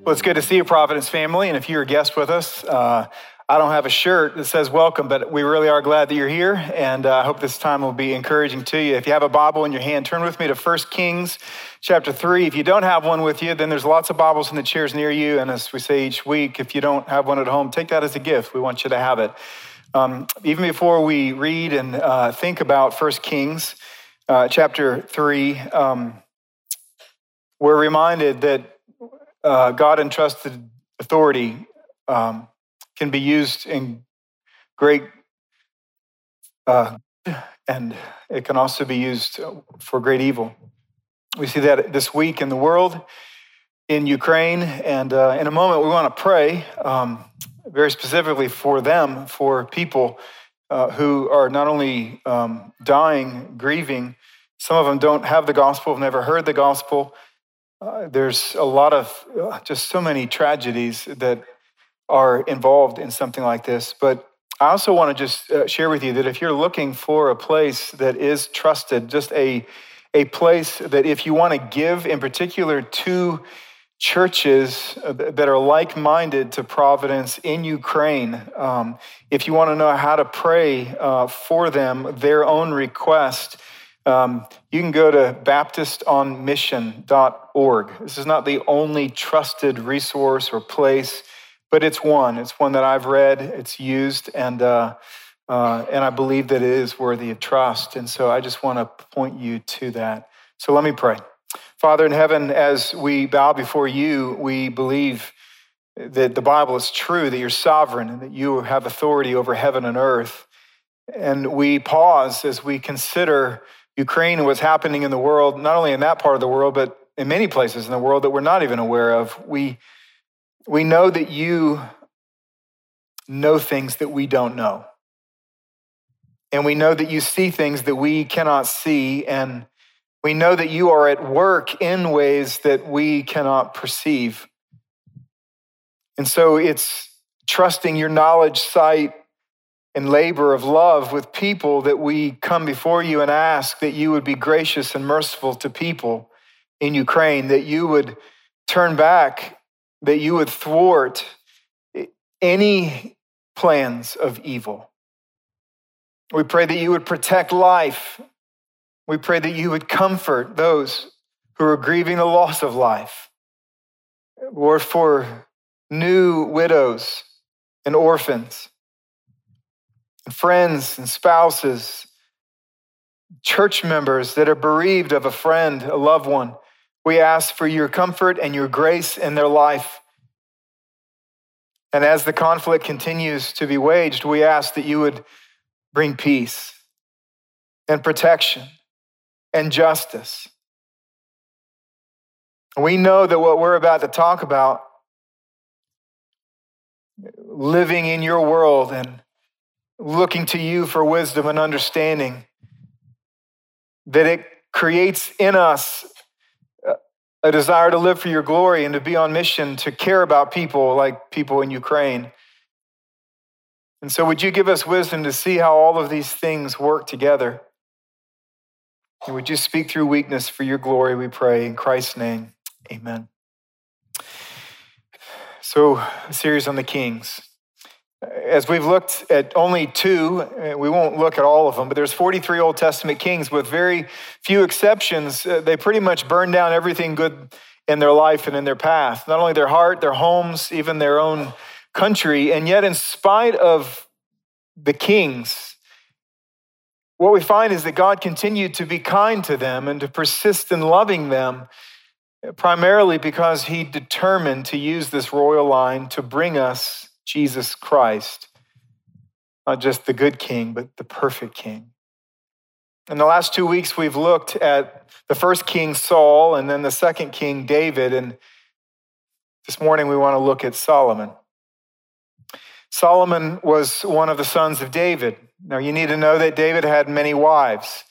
Well, it's good to see you, Providence family. And if you're a guest with us, uh, I don't have a shirt that says welcome, but we really are glad that you're here. And uh, I hope this time will be encouraging to you. If you have a Bible in your hand, turn with me to 1 Kings chapter 3. If you don't have one with you, then there's lots of Bibles in the chairs near you. And as we say each week, if you don't have one at home, take that as a gift. We want you to have it. Um, even before we read and uh, think about 1 Kings uh, chapter 3, um, we're reminded that uh, God entrusted authority um, can be used in great, uh, and it can also be used for great evil. We see that this week in the world, in Ukraine, and uh, in a moment we want to pray um, very specifically for them, for people uh, who are not only um, dying, grieving, some of them don't have the gospel, have never heard the gospel. Uh, there's a lot of uh, just so many tragedies that are involved in something like this. But I also want to just uh, share with you that if you're looking for a place that is trusted, just a, a place that if you want to give in particular to churches that are like minded to Providence in Ukraine, um, if you want to know how to pray uh, for them, their own request, um, you can go to baptistonmission.org. This is not the only trusted resource or place, but it's one. It's one that I've read, it's used, and, uh, uh, and I believe that it is worthy of trust. And so I just want to point you to that. So let me pray. Father in heaven, as we bow before you, we believe that the Bible is true, that you're sovereign, and that you have authority over heaven and earth. And we pause as we consider Ukraine and what's happening in the world, not only in that part of the world, but in many places in the world that we're not even aware of. We, we know that you know things that we don't know. And we know that you see things that we cannot see. And we know that you are at work in ways that we cannot perceive. And so it's trusting your knowledge, sight, and labor of love with people that we come before you and ask that you would be gracious and merciful to people in Ukraine, that you would turn back, that you would thwart any plans of evil. We pray that you would protect life. We pray that you would comfort those who are grieving the loss of life. Lord, for new widows and orphans and friends and spouses, church members that are bereaved of a friend, a loved one. We ask for your comfort and your grace in their life. And as the conflict continues to be waged, we ask that you would bring peace and protection and justice. We know that what we're about to talk about, living in your world and looking to you for wisdom and understanding, that it creates in us a desire to live for your glory and to be on mission to care about people like people in Ukraine. And so, would you give us wisdom to see how all of these things work together? And would you speak through weakness for your glory, we pray. In Christ's name, amen. So, a series on the kings as we've looked at only two, uh, we won't look at all of them, but there's 43 Old Testament kings with very few exceptions. Uh, they pretty much burned down everything good in their life and in their path, not only their heart, their homes, even their own country. And yet, in spite of the kings, what we find is that God continued to be kind to them and to persist in loving them, primarily because he determined to use this royal line to bring us Jesus Christ, not just the good king, but the perfect king. In the last two weeks, we've looked at the first king, Saul, and then the second king, David. And this morning, we want to look at Solomon. Solomon was one of the sons of David. Now, you need to know that David had many wives.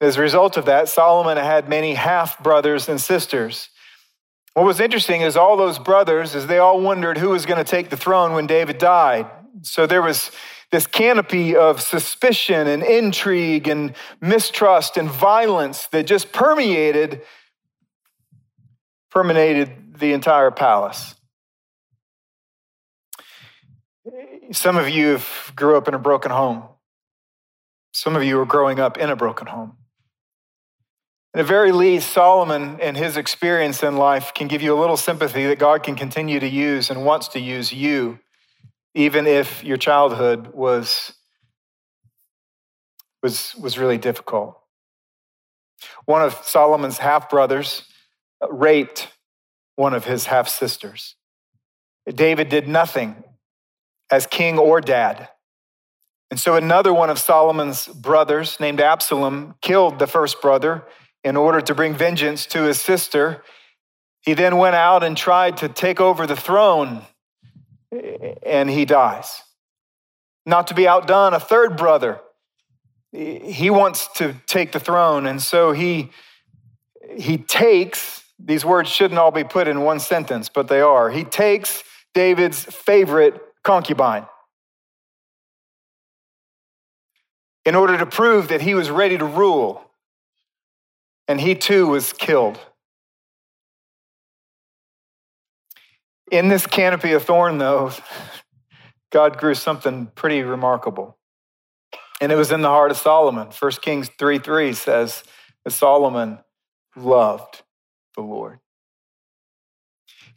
As a result of that, Solomon had many half brothers and sisters. What was interesting is all those brothers, is they all wondered who was going to take the throne when David died. So there was this canopy of suspicion and intrigue and mistrust and violence that just permeated permeated the entire palace. Some of you have grew up in a broken home. Some of you are growing up in a broken home. At the very least, Solomon and his experience in life can give you a little sympathy that God can continue to use and wants to use you, even if your childhood was, was, was really difficult. One of Solomon's half brothers uh, raped one of his half sisters. David did nothing as king or dad. And so another one of Solomon's brothers, named Absalom, killed the first brother in order to bring vengeance to his sister. He then went out and tried to take over the throne, and he dies. Not to be outdone, a third brother, he wants to take the throne, and so he, he takes, these words shouldn't all be put in one sentence, but they are. He takes David's favorite concubine in order to prove that he was ready to rule and he too was killed. In this canopy of thorn, though, God grew something pretty remarkable. And it was in the heart of Solomon. 1 Kings 3 3 says that Solomon loved the Lord.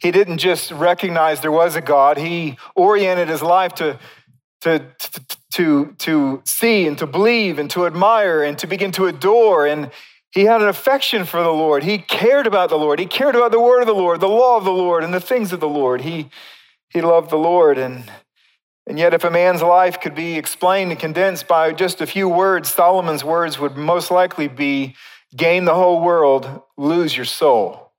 He didn't just recognize there was a God, he oriented his life to, to, to, to, to see and to believe and to admire and to begin to adore. And he had an affection for the Lord. He cared about the Lord. He cared about the word of the Lord, the law of the Lord, and the things of the Lord. He, he loved the Lord. And, and yet, if a man's life could be explained and condensed by just a few words, Solomon's words would most likely be gain the whole world, lose your soul.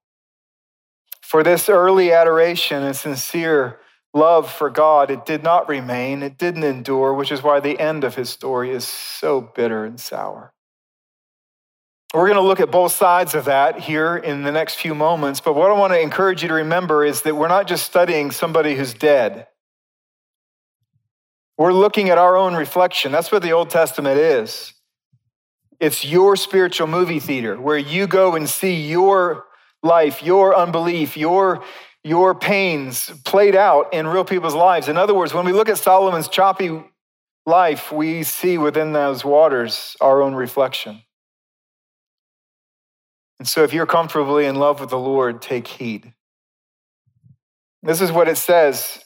For this early adoration and sincere love for God, it did not remain, it didn't endure, which is why the end of his story is so bitter and sour. We're going to look at both sides of that here in the next few moments. But what I want to encourage you to remember is that we're not just studying somebody who's dead. We're looking at our own reflection. That's what the Old Testament is. It's your spiritual movie theater where you go and see your life, your unbelief, your, your pains played out in real people's lives. In other words, when we look at Solomon's choppy life, we see within those waters our own reflection. And so, if you're comfortably in love with the Lord, take heed. This is what it says,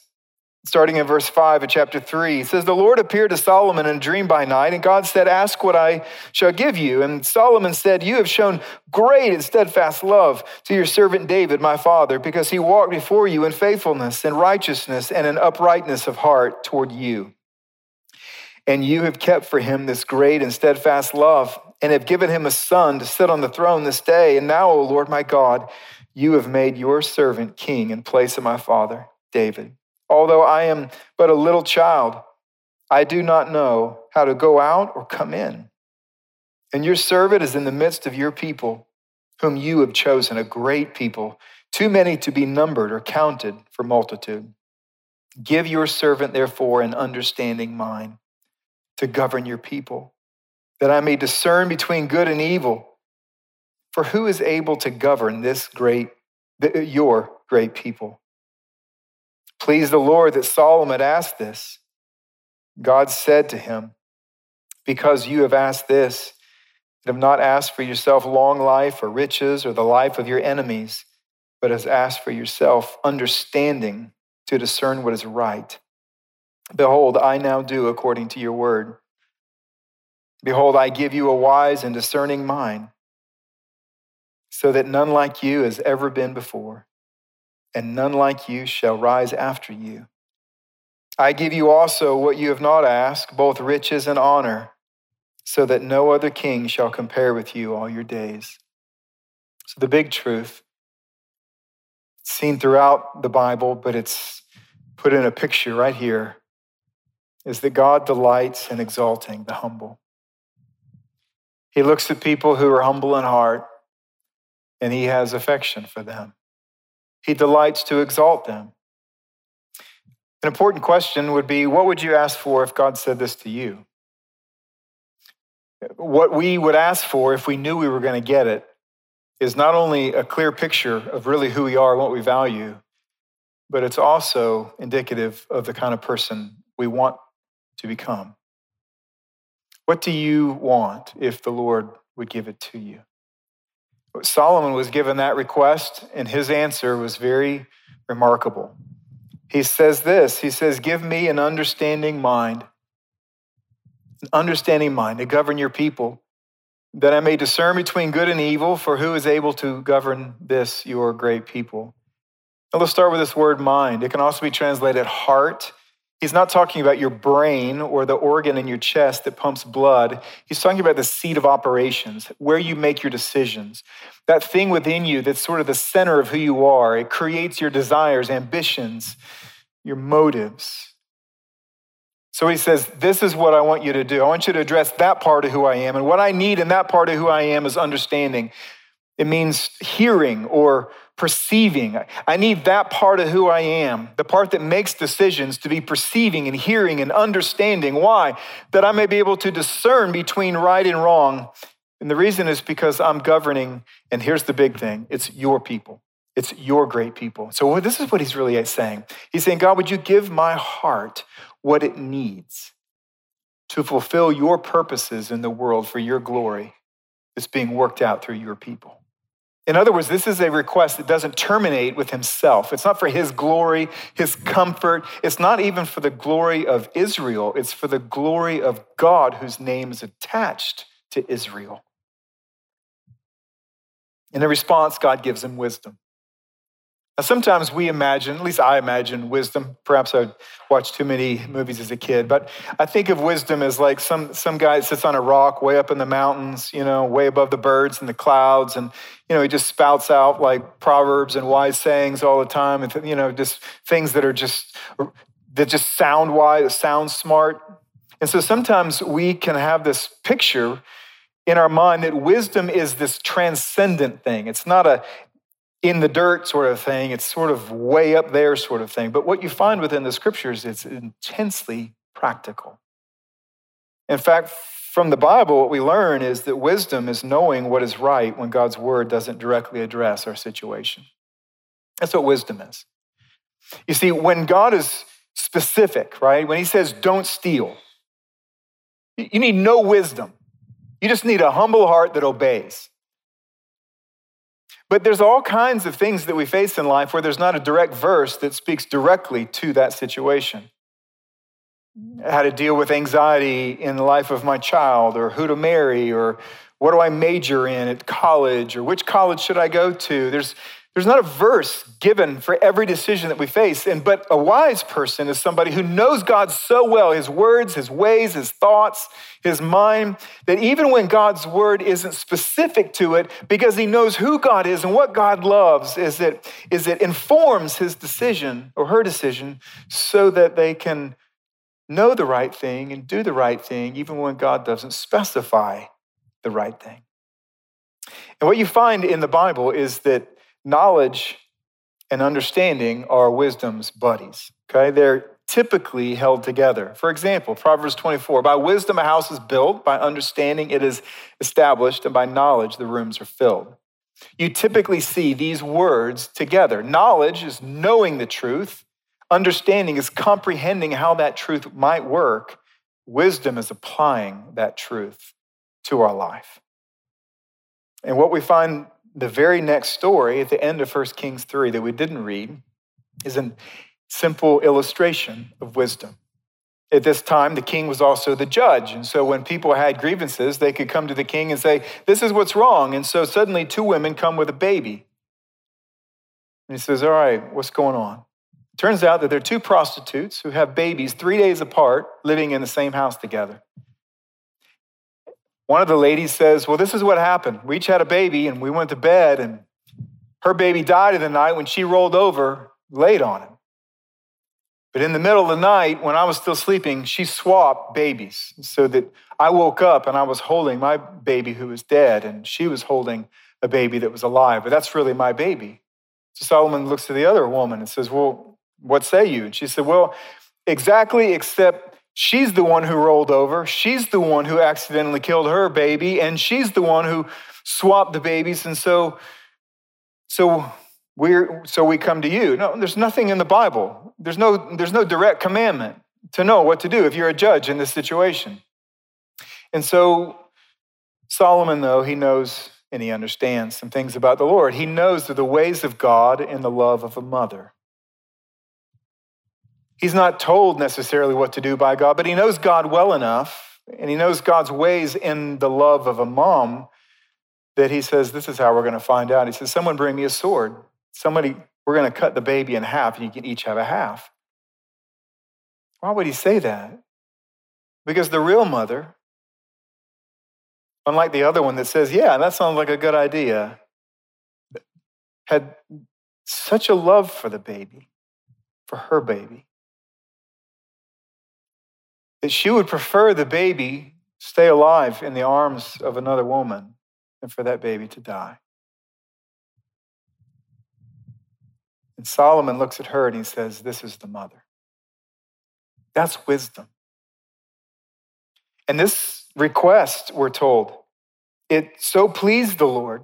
starting in verse 5 of chapter 3. It says, The Lord appeared to Solomon in a dream by night, and God said, Ask what I shall give you. And Solomon said, You have shown great and steadfast love to your servant David, my father, because he walked before you in faithfulness and righteousness and in uprightness of heart toward you. And you have kept for him this great and steadfast love and have given him a son to sit on the throne this day. And now, O Lord my God, you have made your servant king in place of my father, David. Although I am but a little child, I do not know how to go out or come in. And your servant is in the midst of your people, whom you have chosen, a great people, too many to be numbered or counted for multitude. Give your servant, therefore, an understanding mind to govern your people that I may discern between good and evil. For who is able to govern this great, your great people? Please the Lord that Solomon asked this. God said to him, Because you have asked this, and have not asked for yourself long life or riches or the life of your enemies, but has asked for yourself understanding to discern what is right. Behold, I now do according to your word. Behold, I give you a wise and discerning mind, so that none like you has ever been before, and none like you shall rise after you. I give you also what you have not asked, both riches and honor, so that no other king shall compare with you all your days. So, the big truth, seen throughout the Bible, but it's put in a picture right here, is that God delights in exalting the humble. He looks at people who are humble in heart and he has affection for them. He delights to exalt them. An important question would be what would you ask for if God said this to you? What we would ask for if we knew we were going to get it is not only a clear picture of really who we are and what we value, but it's also indicative of the kind of person we want to become. What do you want if the Lord would give it to you? Solomon was given that request, and his answer was very remarkable. He says this He says, Give me an understanding mind, an understanding mind to govern your people, that I may discern between good and evil, for who is able to govern this, your great people? Now let's start with this word mind. It can also be translated heart He's not talking about your brain or the organ in your chest that pumps blood. He's talking about the seat of operations, where you make your decisions. That thing within you that's sort of the center of who you are. It creates your desires, ambitions, your motives. So he says, This is what I want you to do. I want you to address that part of who I am. And what I need in that part of who I am is understanding. It means hearing or perceiving. I need that part of who I am, the part that makes decisions, to be perceiving and hearing and understanding. Why? That I may be able to discern between right and wrong. And the reason is because I'm governing, and here's the big thing it's your people. It's your great people. So, this is what he's really saying. He's saying, God, would you give my heart what it needs to fulfill your purposes in the world for your glory that's being worked out through your people? In other words, this is a request that doesn't terminate with himself. It's not for his glory, his comfort. It's not even for the glory of Israel. It's for the glory of God, whose name is attached to Israel. In the response, God gives him wisdom. Now, sometimes we imagine, at least I imagine wisdom. Perhaps I watched too many movies as a kid, but I think of wisdom as like some, some guy sits on a rock way up in the mountains, you know, way above the birds and the clouds. And, you know, he just spouts out like proverbs and wise sayings all the time. And, you know, just things that are just, that just sound wise, sound smart. And so sometimes we can have this picture in our mind that wisdom is this transcendent thing. It's not a in the dirt sort of thing. It's sort of way up there sort of thing. But what you find within the scriptures, it's intensely practical. In fact, from the Bible, what we learn is that wisdom is knowing what is right when God's word doesn't directly address our situation. That's what wisdom is. You see, when God is specific, right? When he says, don't steal, you need no wisdom. You just need a humble heart that obeys. But there's all kinds of things that we face in life where there's not a direct verse that speaks directly to that situation. How to deal with anxiety in the life of my child, or who to marry, or what do I major in at college, or which college should I go to? There's, there's not a verse given for every decision that we face. And but a wise person is somebody who knows God so well, his words, his ways, his thoughts, his mind, that even when God's word isn't specific to it, because he knows who God is and what God loves, is it, is it informs his decision or her decision so that they can know the right thing and do the right thing, even when God doesn't specify the right thing. And what you find in the Bible is that knowledge and understanding are wisdom's buddies. Okay, they're typically held together. For example, Proverbs 24 By wisdom a house is built, by understanding it is established, and by knowledge the rooms are filled. You typically see these words together. Knowledge is knowing the truth, understanding is comprehending how that truth might work, wisdom is applying that truth to our life. And what we find the very next story at the end of 1 Kings 3 that we didn't read is a simple illustration of wisdom. At this time, the king was also the judge. And so when people had grievances, they could come to the king and say, This is what's wrong. And so suddenly two women come with a baby. And he says, All right, what's going on? It turns out that they're two prostitutes who have babies three days apart living in the same house together. One of the ladies says, Well, this is what happened. We each had a baby and we went to bed, and her baby died in the night when she rolled over, laid on him. But in the middle of the night, when I was still sleeping, she swapped babies so that I woke up and I was holding my baby who was dead, and she was holding a baby that was alive. But that's really my baby. So Solomon looks to the other woman and says, Well, what say you? And she said, Well, exactly, except She's the one who rolled over. She's the one who accidentally killed her baby, and she's the one who swapped the babies. And so, so we're so we come to you. No, there's nothing in the Bible. There's no there's no direct commandment to know what to do if you're a judge in this situation. And so, Solomon, though, he knows and he understands some things about the Lord. He knows the ways of God and the love of a mother. He's not told necessarily what to do by God, but he knows God well enough, and he knows God's ways in the love of a mom that he says, This is how we're going to find out. He says, Someone bring me a sword. Somebody, we're going to cut the baby in half, and you can each have a half. Why would he say that? Because the real mother, unlike the other one that says, Yeah, that sounds like a good idea, had such a love for the baby, for her baby, that she would prefer the baby stay alive in the arms of another woman than for that baby to die. And Solomon looks at her and he says, This is the mother. That's wisdom. And this request, we're told, it so pleased the Lord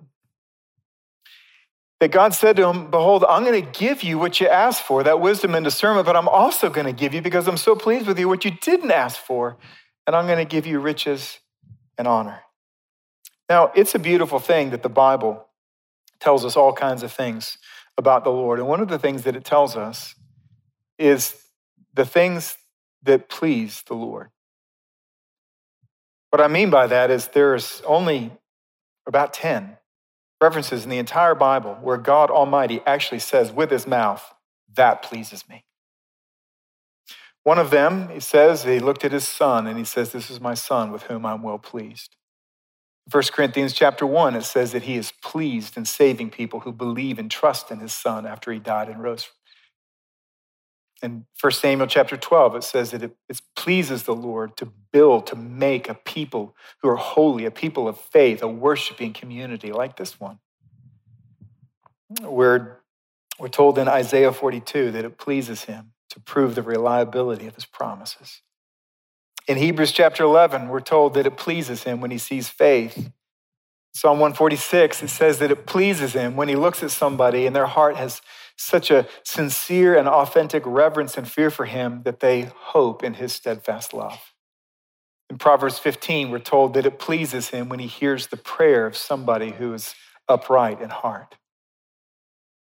that God said to him, Behold, I'm going to give you what you asked for, that wisdom and discernment, but I'm also going to give you, because I'm so pleased with you, what you didn't ask for, and I'm going to give you riches and honor. Now, it's a beautiful thing that the Bible tells us all kinds of things about the Lord. And one of the things that it tells us is the things that please the Lord. What I mean by that is there's only about 10 references in the entire Bible where God Almighty actually says with his mouth, That pleases me. One of them, he says, he looked at his son and he says, This is my son with whom I'm well pleased. 1 Corinthians chapter 1, it says that he is pleased in saving people who believe and trust in his son after he died and rose. In 1 Samuel chapter 12, it says that it, it pleases the Lord to build, to make a people who are holy, a people of faith, a worshiping community like this one. We're, we're told in Isaiah 42 that it pleases him to prove the reliability of his promises. In Hebrews chapter 11, we're told that it pleases him when he sees faith. Psalm 146, it says that it pleases him when he looks at somebody and their heart has such a sincere and authentic reverence and fear for him that they hope in his steadfast love. In Proverbs 15, we're told that it pleases him when he hears the prayer of somebody who is upright in heart.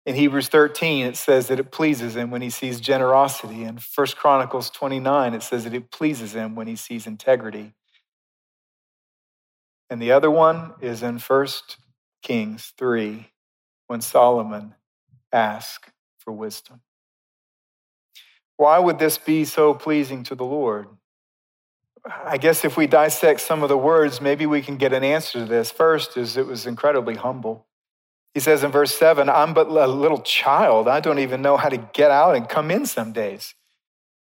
In Hebrews 13, it says that it pleases him when he sees generosity. In 1 Chronicles 29, it says that it pleases him when he sees integrity. And the other one is in 1 Kings 3, when Solomon asked for wisdom. Why would this be so pleasing to the Lord? I guess if we dissect some of the words, maybe we can get an answer to this. First is it was incredibly humble. He says in verse 7, I'm but a little child. I don't even know how to get out and come in some days.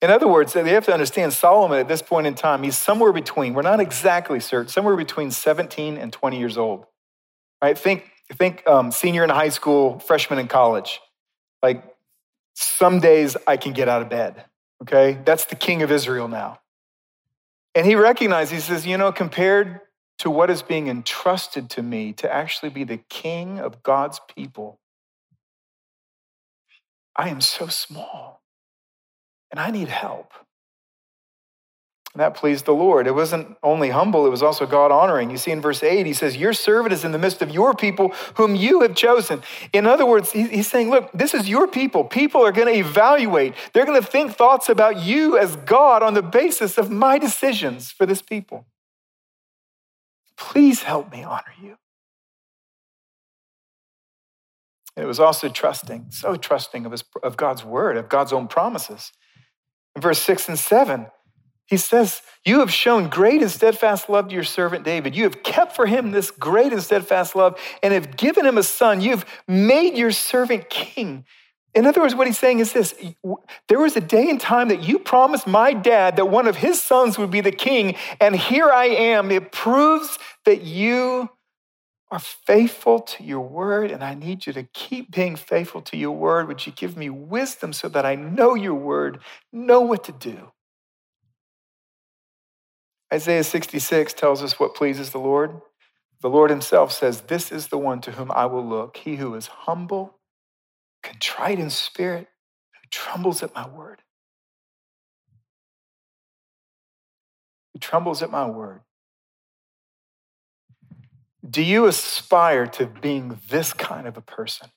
In other words, they have to understand Solomon at this point in time, he's somewhere between, we're not exactly certain, somewhere between 17 and 20 years old. Right? Think, think um, senior in high school, freshman in college. Like, some days I can get out of bed. Okay? That's the king of Israel now. And he recognizes, he says, you know, compared to what is being entrusted to me to actually be the king of God's people. I am so small and I need help. That pleased the Lord. It wasn't only humble, it was also God honoring. You see in verse 8, he says, Your servant is in the midst of your people whom you have chosen. In other words, he's saying, Look, this is your people. People are going to evaluate, they're going to think thoughts about you as God on the basis of my decisions for this people. Please help me honor you. It was also trusting, so trusting of, his, of God's word, of God's own promises. In verse 6 and 7, he says, You have shown great and steadfast love to your servant David. You have kept for him this great and steadfast love and have given him a son. You've made your servant king. In other words, what he's saying is this there was a day and time that you promised my dad that one of his sons would be the king, and here I am. It proves that you are faithful to your word, and I need you to keep being faithful to your word. Would you give me wisdom so that I know your word, know what to do? Isaiah 66 tells us what pleases the Lord. The Lord himself says, This is the one to whom I will look, he who is humble contrite in spirit, who trembles at my word. who trembles at my word. Do you aspire to being this kind of a person?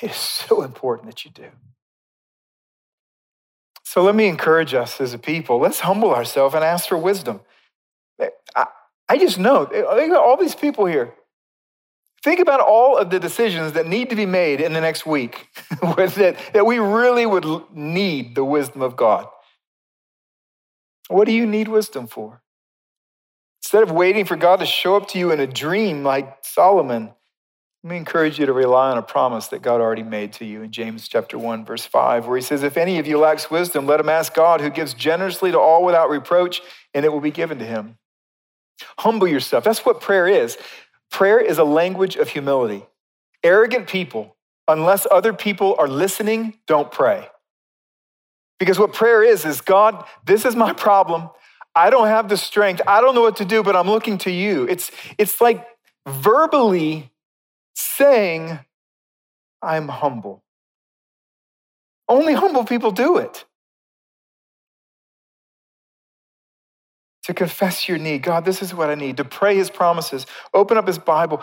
It is so important that you do. So let me encourage us as a people. Let's humble ourselves and ask for wisdom. Eh, I, I just know eh, all these people here. Think about all of the decisions that need to be made in the next week that, that we really would need the wisdom of God. What do you need wisdom for? Instead of waiting for God to show up to you in a dream like Solomon, let me encourage you to rely on a promise that God already made to you in James chapter 1 verse 5 where he says if any of you lacks wisdom let him ask God who gives generously to all without reproach and it will be given to him. Humble yourself. That's what prayer is. Prayer is a language of humility. Arrogant people, unless other people are listening, don't pray. Because what prayer is, is God, this is my problem. I don't have the strength. I don't know what to do, but I'm looking to you. It's, it's like verbally saying, I'm humble. Only humble people do it. to confess your need. God, this is what I need. To pray his promises, open up his Bible,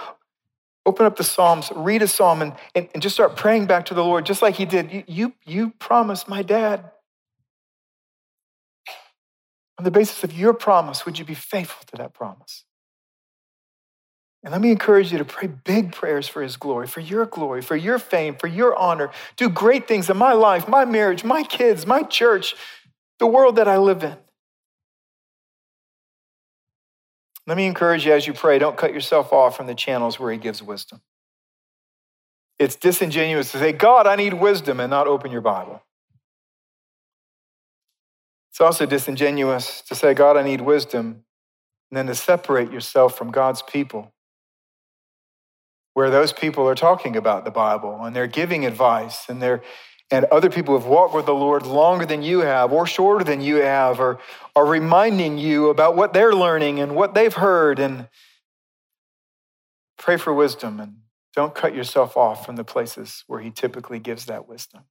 open up the Psalms, read a psalm, and, and, and just start praying back to the Lord, just like he did. You, you, you promised my dad. On the basis of your promise, would you be faithful to that promise? And let me encourage you to pray big prayers for his glory, for your glory, for your fame, for your honor. Do great things in my life, my marriage, my kids, my church, the world that I live in. Let me encourage you as you pray, don't cut yourself off from the channels where He gives wisdom. It's disingenuous to say, God, I need wisdom, and not open your Bible. It's also disingenuous to say, God, I need wisdom, and then to separate yourself from God's people, where those people are talking about the Bible and they're giving advice and they're and other people who have walked with the Lord longer than you have or shorter than you have are, are reminding you about what they're learning and what they've heard. And pray for wisdom and don't cut yourself off from the places where he typically gives that wisdom.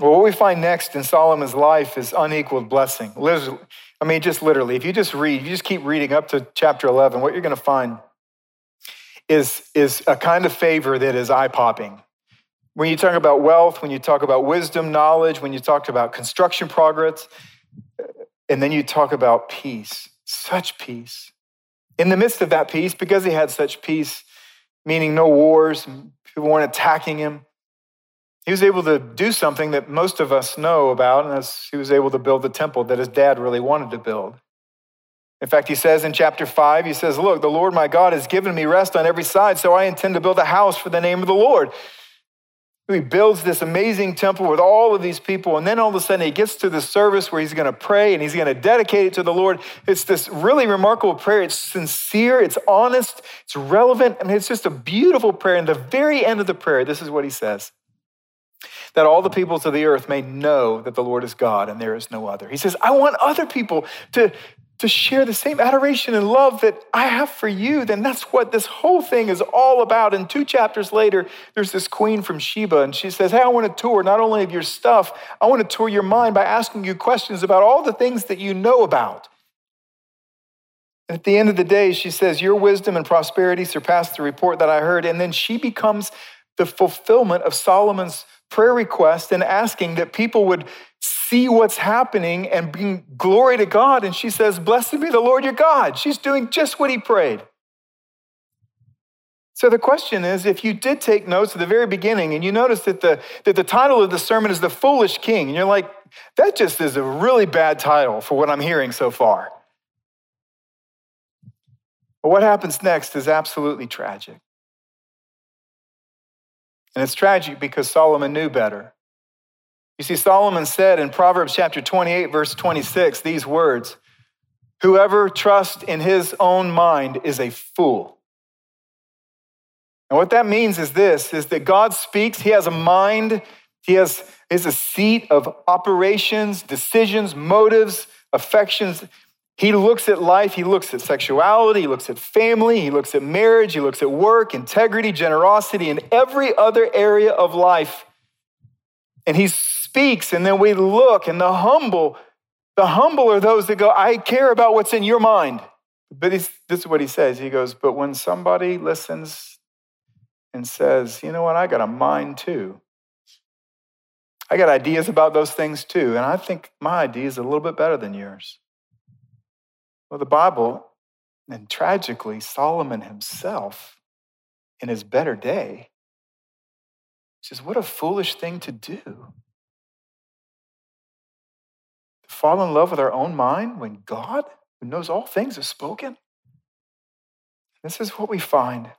Well, what we find next in Solomon's life is unequaled blessing. I mean, just literally, if you just read, you just keep reading up to chapter 11, what you're going to find is, is a kind of favor that is eye popping. When you talk about wealth, when you talk about wisdom, knowledge, when you talk about construction progress, and then you talk about peace, such peace. In the midst of that peace, because he had such peace, meaning no wars, people weren't attacking him, he was able to do something that most of us know about, and he was able to build the temple that his dad really wanted to build. In fact, he says in chapter 5, he says, Look, the Lord my God has given me rest on every side, so I intend to build a house for the name of the Lord. He builds this amazing temple with all of these people, and then all of a sudden he gets to the service where he's going to pray and he's going to dedicate it to the Lord. It's this really remarkable prayer. It's sincere, it's honest, it's relevant. I mean, it's just a beautiful prayer. And the very end of the prayer, this is what he says that all the peoples of the earth may know that the Lord is God and there is no other. He says, I want other people to, to share the same adoration and love that I have for you, then that's what this whole thing is all about. And two chapters later, there's this queen from Sheba, and she says, Hey, I want to tour not only of your stuff, I want to tour your mind by asking you questions about all the things that you know about. And at the end of the day, she says, Your wisdom and prosperity surpassed the report that I heard. And then she becomes the fulfillment of Solomon's prayer request and asking that people would see what's happening and bring glory to God. And she says, Blessed be the Lord your God. She's doing just what he prayed. So the question is if you did take notes at the very beginning and you notice that the, that the title of the sermon is The Foolish King, and you're like, that just is a really bad title for what I'm hearing so far. But what happens next is absolutely tragic. And it's tragic because Solomon knew better. You see, Solomon said in Proverbs chapter 28, verse 26, these words Whoever trusts in his own mind is a fool. And what that means is this is that God speaks, he has a mind, he has is a seat of operations, decisions, motives, affections. He looks at life, he looks at sexuality, he looks at family, he looks at marriage, he looks at work, integrity, generosity, and every other area of life. And he's speaks, and then we look, and the humble The humble are those that go, I care about what's in your mind. But this is what he says. He goes, But when somebody listens and says, You know what? I got a mind too. I got ideas about those things too. And I think my idea is a little bit better than yours. Well, the Bible, and tragically, Solomon himself, in his better day, says, What a foolish thing to do. Fall in love with our own mind when God, who knows all things, has spoken. This is what we find.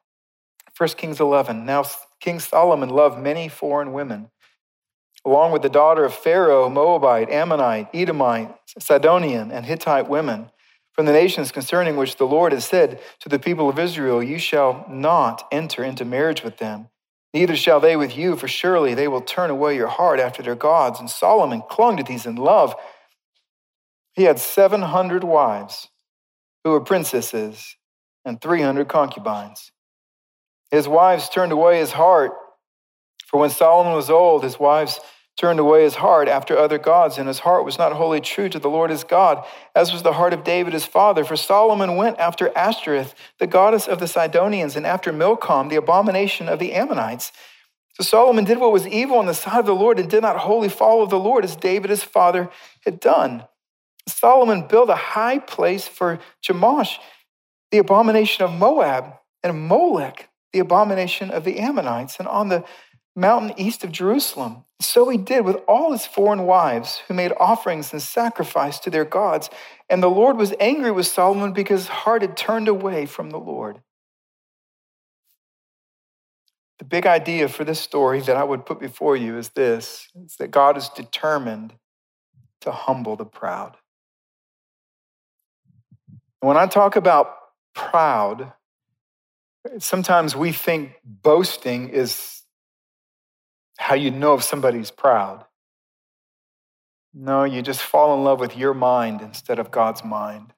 1 Kings 11. Now, King Solomon loved many foreign women, along with the daughter of Pharaoh, Moabite, Ammonite, Edomite, Sidonian, and Hittite women from the nations concerning which the Lord has said to the people of Israel, You shall not enter into marriage with them, neither shall they with you, for surely they will turn away your heart after their gods. And Solomon clung to these in love. He had 700 wives who were princesses and 300 concubines. His wives turned away his heart, for when Solomon was old, his wives turned away his heart after other gods, and his heart was not wholly true to the Lord his God, as was the heart of David his father. For Solomon went after Ashtoreth, the goddess of the Sidonians, and after Milcom, the abomination of the Ammonites. So Solomon did what was evil in the sight of the Lord and did not wholly follow the Lord as David his father had done. Solomon built a high place for Chemosh, the abomination of Moab, and Molech, the abomination of the Ammonites, and on the mountain east of Jerusalem. So he did with all his foreign wives who made offerings and sacrifice to their gods. And the Lord was angry with Solomon because his heart had turned away from the Lord. The big idea for this story that I would put before you is this is that God is determined to humble the proud. When I talk about proud, sometimes we think boasting is how you know if somebody's proud. No, you just fall in love with your mind instead of God's mind.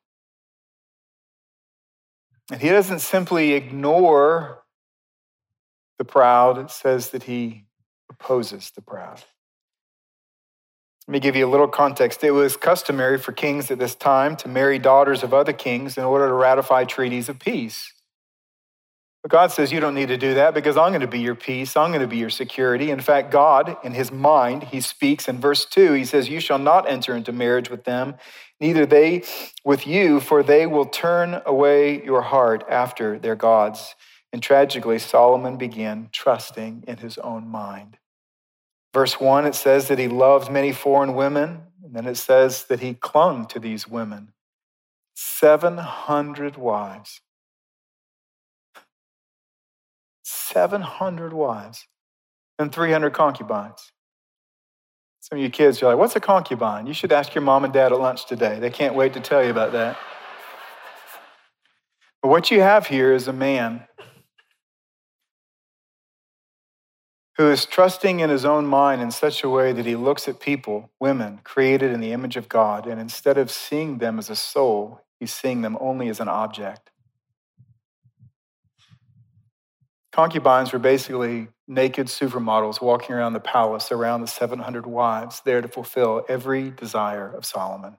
And he doesn't simply ignore the proud, it says that he opposes the proud. Let me give you a little context. It was customary for kings at this time to marry daughters of other kings in order to ratify treaties of peace. But God says, You don't need to do that because I'm going to be your peace. I'm going to be your security. In fact, God, in his mind, he speaks in verse 2, he says, You shall not enter into marriage with them, neither they with you, for they will turn away your heart after their gods. And tragically, Solomon began trusting in his own mind. Verse 1, it says that he loved many foreign women, and then it says that he clung to these women 700 wives. 700 wives and 300 concubines. Some of you kids are like, what's a concubine? You should ask your mom and dad at lunch today. They can't wait to tell you about that. But what you have here is a man who is trusting in his own mind in such a way that he looks at people, women, created in the image of God, and instead of seeing them as a soul, he's seeing them only as an object. Concubines were basically naked supermodels walking around the palace around the 700 wives, there to fulfill every desire of Solomon.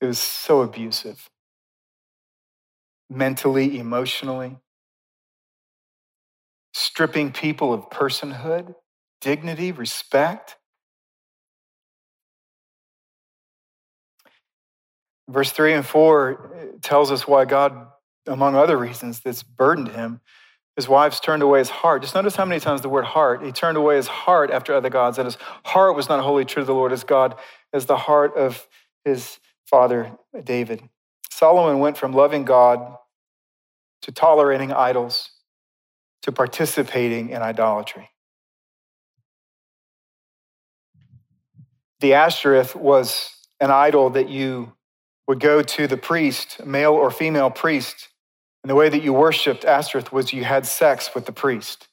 It was so abusive, mentally, emotionally, stripping people of personhood, dignity, respect. Verse 3 and 4 uh, tells us why God among other reasons, that's burdened him. His wives turned away his heart. Just notice how many times the word heart, he turned away his heart after other gods, and his heart was not wholly true to the Lord as God, as the heart of his father David. Solomon went from loving God to tolerating idols to participating in idolatry. The Ashtoreth was an idol that you would go to the priest, male or female priest, and the way that you worshiped Ashtoreth was you had sex with the priest.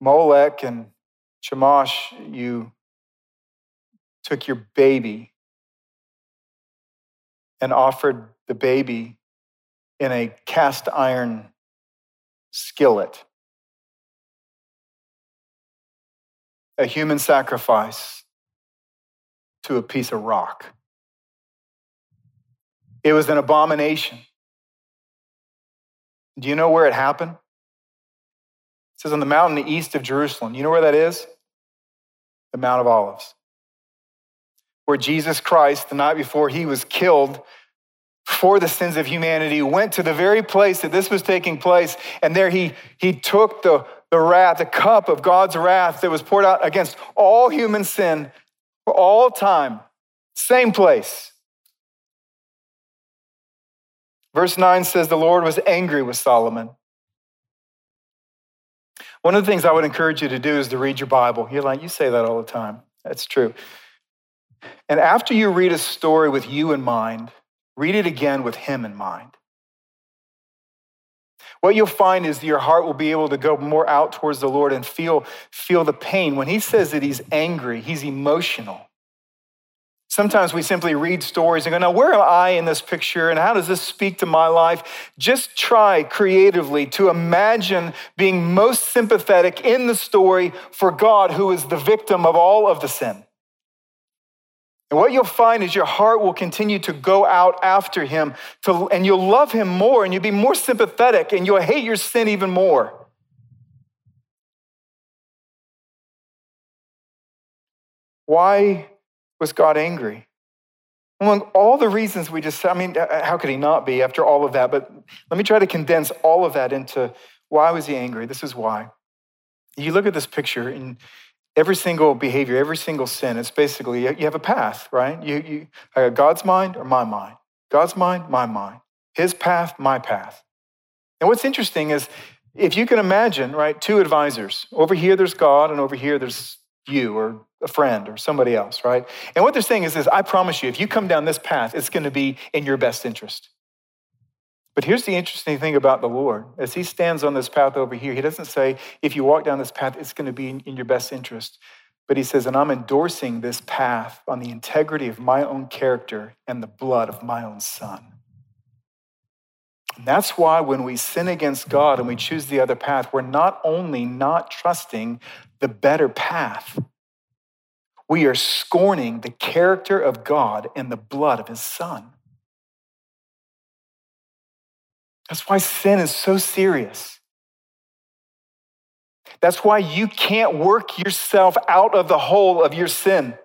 Molech and Chemosh, you took your baby and offered the baby in a cast iron skillet. a human sacrifice to a piece of rock. It was an abomination. Do you know where it happened? It says on the mountain east of Jerusalem. You know where that is? The Mount of Olives. Where Jesus Christ, the night before he was killed for the sins of humanity, went to the very place that this was taking place. And there he, he took the, the wrath, the cup of God's wrath that was poured out against all human sin for all time. Same place. Verse 9 says the Lord was angry with Solomon. One of the things I would encourage you to do is to read your Bible. You're like, you say that all the time. That's true. And after you read a story with you in mind, read it again with him in mind. What you'll find is that your heart will be able to go more out towards the Lord and feel, feel the pain. When he says that he's angry, he's emotional. Sometimes we simply read stories and go, now, where am I in this picture and how does this speak to my life? Just try creatively to imagine being most sympathetic in the story for God, who is the victim of all of the sin. And what you'll find is your heart will continue to go out after him, to, and you'll love him more, and you'll be more sympathetic, and you'll hate your sin even more. Why was God angry? Among all the reasons we just, I mean, uh, uh, how could he not be after all of that? But let me try to condense all of that into why was he angry? This is why. You look at this picture, and every single behavior, every single sin, it's basically you have a path, right? You, you God's mind or my mind. God's mind, my mind. His path, my path. And what's interesting is if you can imagine, right, two advisors. Over here there's God, and over here there's you or a friend or somebody else, right? And what they're saying is this I promise you, if you come down this path, it's going to be in your best interest. But here's the interesting thing about the Lord. As he stands on this path over here, he doesn't say, if you walk down this path, it's going to be in, your best interest. But he says, and I'm endorsing this path on the integrity of my own character and the blood of my own son. And that's why when we sin against God and we choose the other path, we're not only not trusting the better path, we are scorning the character of God and the blood of his son. That's why sin is so serious. That's why you can't work yourself out of the hole of your sin.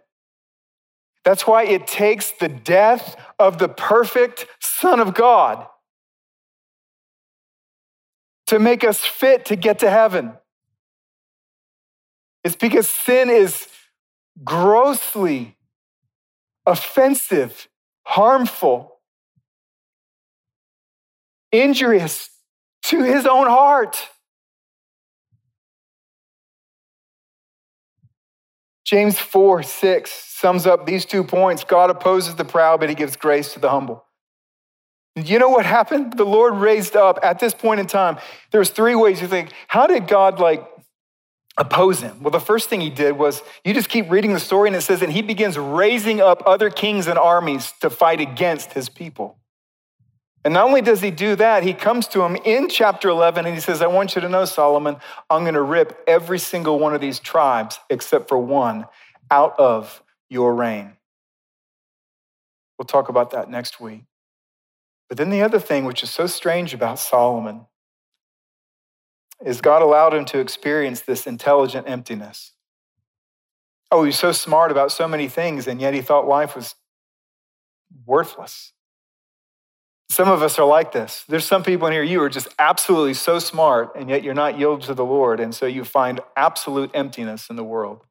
That's why it takes the death of the perfect Son of God to make us fit to get to heaven. It's because sin is grossly offensive, harmful, injurious to his own heart. James 4 6 sums up these two points God opposes the proud, but he gives grace to the humble. You know what happened? The Lord raised up at this point in time. There's three ways you think, how did God like oppose him? Well, the first thing he did was you just keep reading the story, and it says, and he begins raising up other kings and armies to fight against his people. And not only does he do that, he comes to him in chapter 11 and he says, I want you to know, Solomon, I'm going to rip every single one of these tribes except for one out of your reign. We'll talk about that next week. But then the other thing, which is so strange about Solomon, is God allowed him to experience this intelligent emptiness. Oh, he's so smart about so many things, and yet he thought life was worthless. Some of us are like this. There's some people in here, you are just absolutely so smart, and yet you're not yielded to the Lord. And so you find absolute emptiness in the world.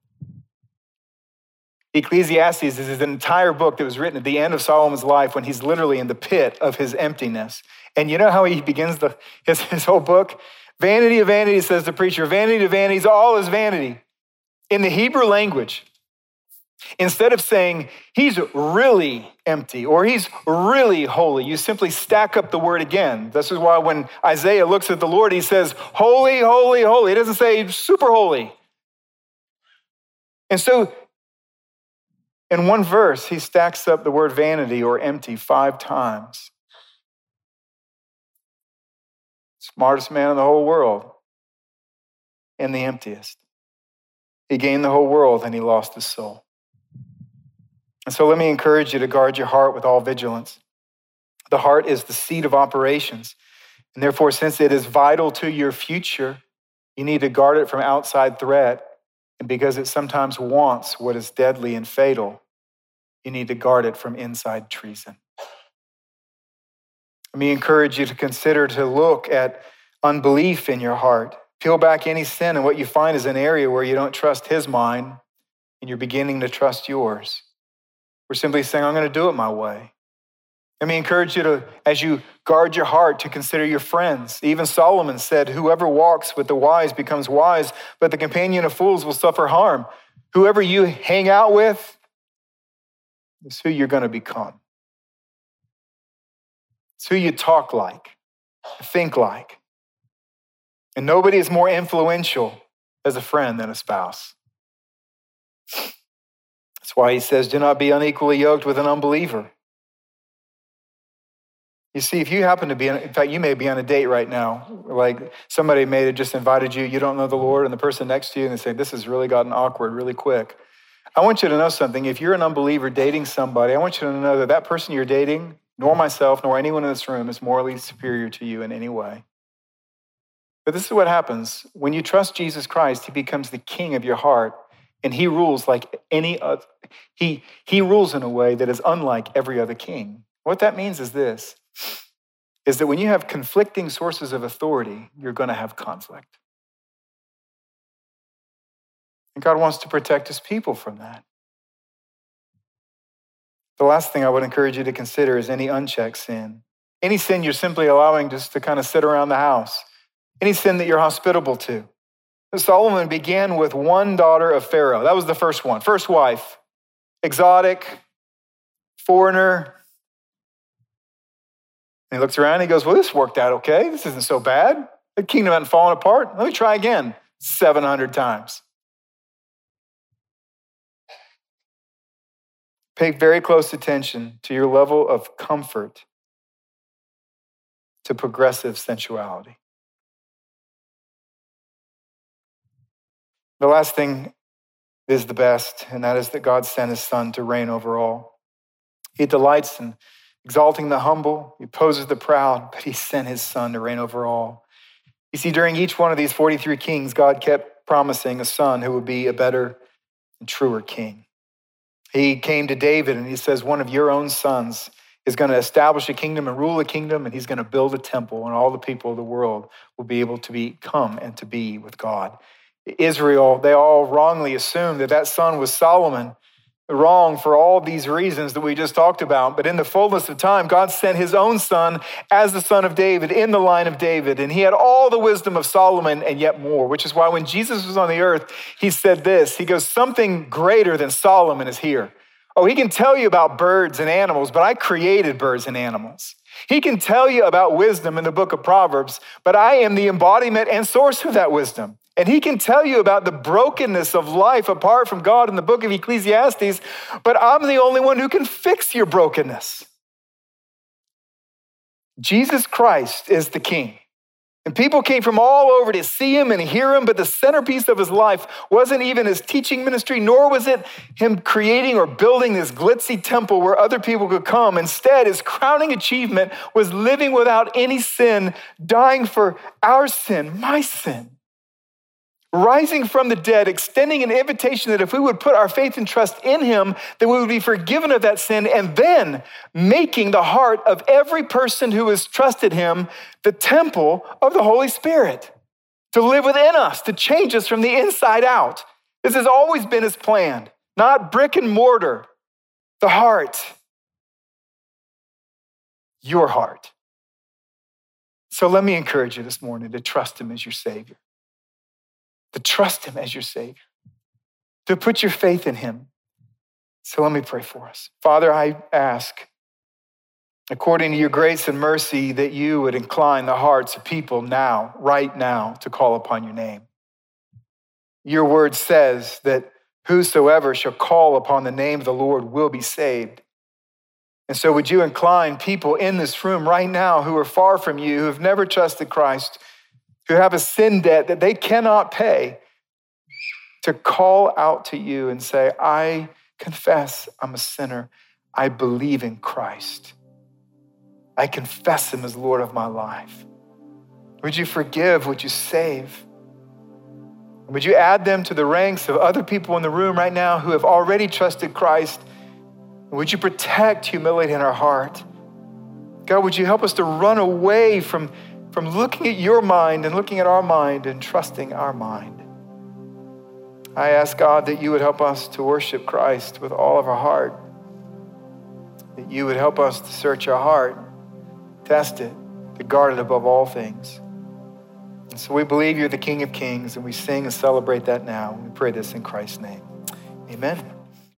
Ecclesiastes is an entire book that was written at the end of Solomon's life when he's literally in the pit of his emptiness. And you know how he begins the, his, his whole book? Vanity of vanity, says the preacher. Vanity of vanities, all is vanity. In the Hebrew language, Instead of saying he's really empty or he's really holy, you simply stack up the word again. This is why when Isaiah looks at the Lord, he says, Holy, holy, holy. He doesn't say super holy. And so in one verse, he stacks up the word vanity or empty five times. Smartest man in the whole world and the emptiest. He gained the whole world and he lost his soul. And so let me encourage you to guard your heart with all vigilance. The heart is the seat of operations. And therefore, since it is vital to your future, you need to guard it from outside threat. And because it sometimes wants what is deadly and fatal, you need to guard it from inside treason. Let me encourage you to consider to look at unbelief in your heart. Peel back any sin, and what you find is an area where you don't trust his mind and you're beginning to trust yours. We're simply saying, I'm going to do it my way. Let me encourage you to, as you guard your heart, to consider your friends. Even Solomon said, Whoever walks with the wise becomes wise, but the companion of fools will suffer harm. Whoever you hang out with is who you're going to become. It's who you talk like, think like. And nobody is more influential as a friend than a spouse. That's why he says, Do not be unequally yoked with an unbeliever. You see, if you happen to be, in fact, you may be on a date right now, like somebody may have just invited you, you don't know the Lord, and the person next to you, and they say, This has really gotten awkward really quick. I want you to know something. If you're an unbeliever dating somebody, I want you to know that that person you're dating, nor myself, nor anyone in this room, is morally superior to you in any way. But this is what happens when you trust Jesus Christ, he becomes the king of your heart, and he rules like any other. He, he rules in a way that is unlike every other king. What that means is this is that when you have conflicting sources of authority, you're going to have conflict. And God wants to protect his people from that. The last thing I would encourage you to consider is any unchecked sin. Any sin you're simply allowing just to kind of sit around the house. Any sin that you're hospitable to. Solomon began with one daughter of Pharaoh. That was the first one, first wife. Exotic, foreigner, and he looks around and he goes, Well, this worked out okay. This isn't so bad. The kingdom hadn't fallen apart. Let me try again 700 times. Pay very close attention to your level of comfort to progressive sensuality. The last thing is the best, and that is that God sent his son to reign over all. He delights in exalting the humble, he opposes the proud, but he sent his son to reign over all. You see, during each one of these 43 kings, God kept promising a son who would be a better and truer king. He came to David and he says, One of your own sons is going to establish a kingdom and rule a kingdom, and he's going to build a temple, and all the people of the world will be able to be, come and to be with God. Israel, they all wrongly assumed that that son was Solomon wrong for all these reasons that we just talked about. But in the fullness of time, God sent his own son as the son of David in the line of David. And he had all the wisdom of Solomon and yet more, which is why when Jesus was on the earth, he said this He goes, Something greater than Solomon is here. Oh, he can tell you about birds and animals, but I created birds and animals. He can tell you about wisdom in the book of Proverbs, but I am the embodiment and source of that wisdom. And he can tell you about the brokenness of life apart from God in the book of Ecclesiastes, but I'm the only one who can fix your brokenness. Jesus Christ is the King. And people came from all over to see him and hear him, but the centerpiece of his life wasn't even his teaching ministry, nor was it him creating or building this glitzy temple where other people could come. Instead, his crowning achievement was living without any sin, dying for our sin, my sin rising from the dead, extending an invitation that if we would put our faith and trust in him, that we would be forgiven of that sin, and then making the heart of every person who has trusted him the temple of the Holy Spirit to live within us, to change us from the inside out. This has always been his plan, not brick and mortar, the heart, your heart. So let me encourage you this morning to trust him as your Savior to trust Him as your Savior, to put your faith in Him. So let me pray for us. Father, I ask, according to your grace and mercy, that you would incline the hearts of people now, right now, to call upon your name. Your word says that whosoever shall call upon the name of the Lord will be saved. And so, would you incline people in this room right now who are far from you, who have never trusted Christ? Who have a sin debt that they cannot pay, to call out to you and say, I confess I'm a sinner. I believe in Christ. I confess him as Lord of my life. Would you forgive? Would you save? Would you add them to the ranks of other people in the room right now who have already trusted Christ? Would you protect humility in our heart? God, would you help us to run away from, from looking at your mind and looking at our mind and trusting our mind? I ask God that you would help us to worship Christ with all of our heart, that you would help us to search our heart, test it, to guard it above all things. And so we believe you're the King of Kings, and we sing and celebrate that now. We pray this in Christ's name. Amen.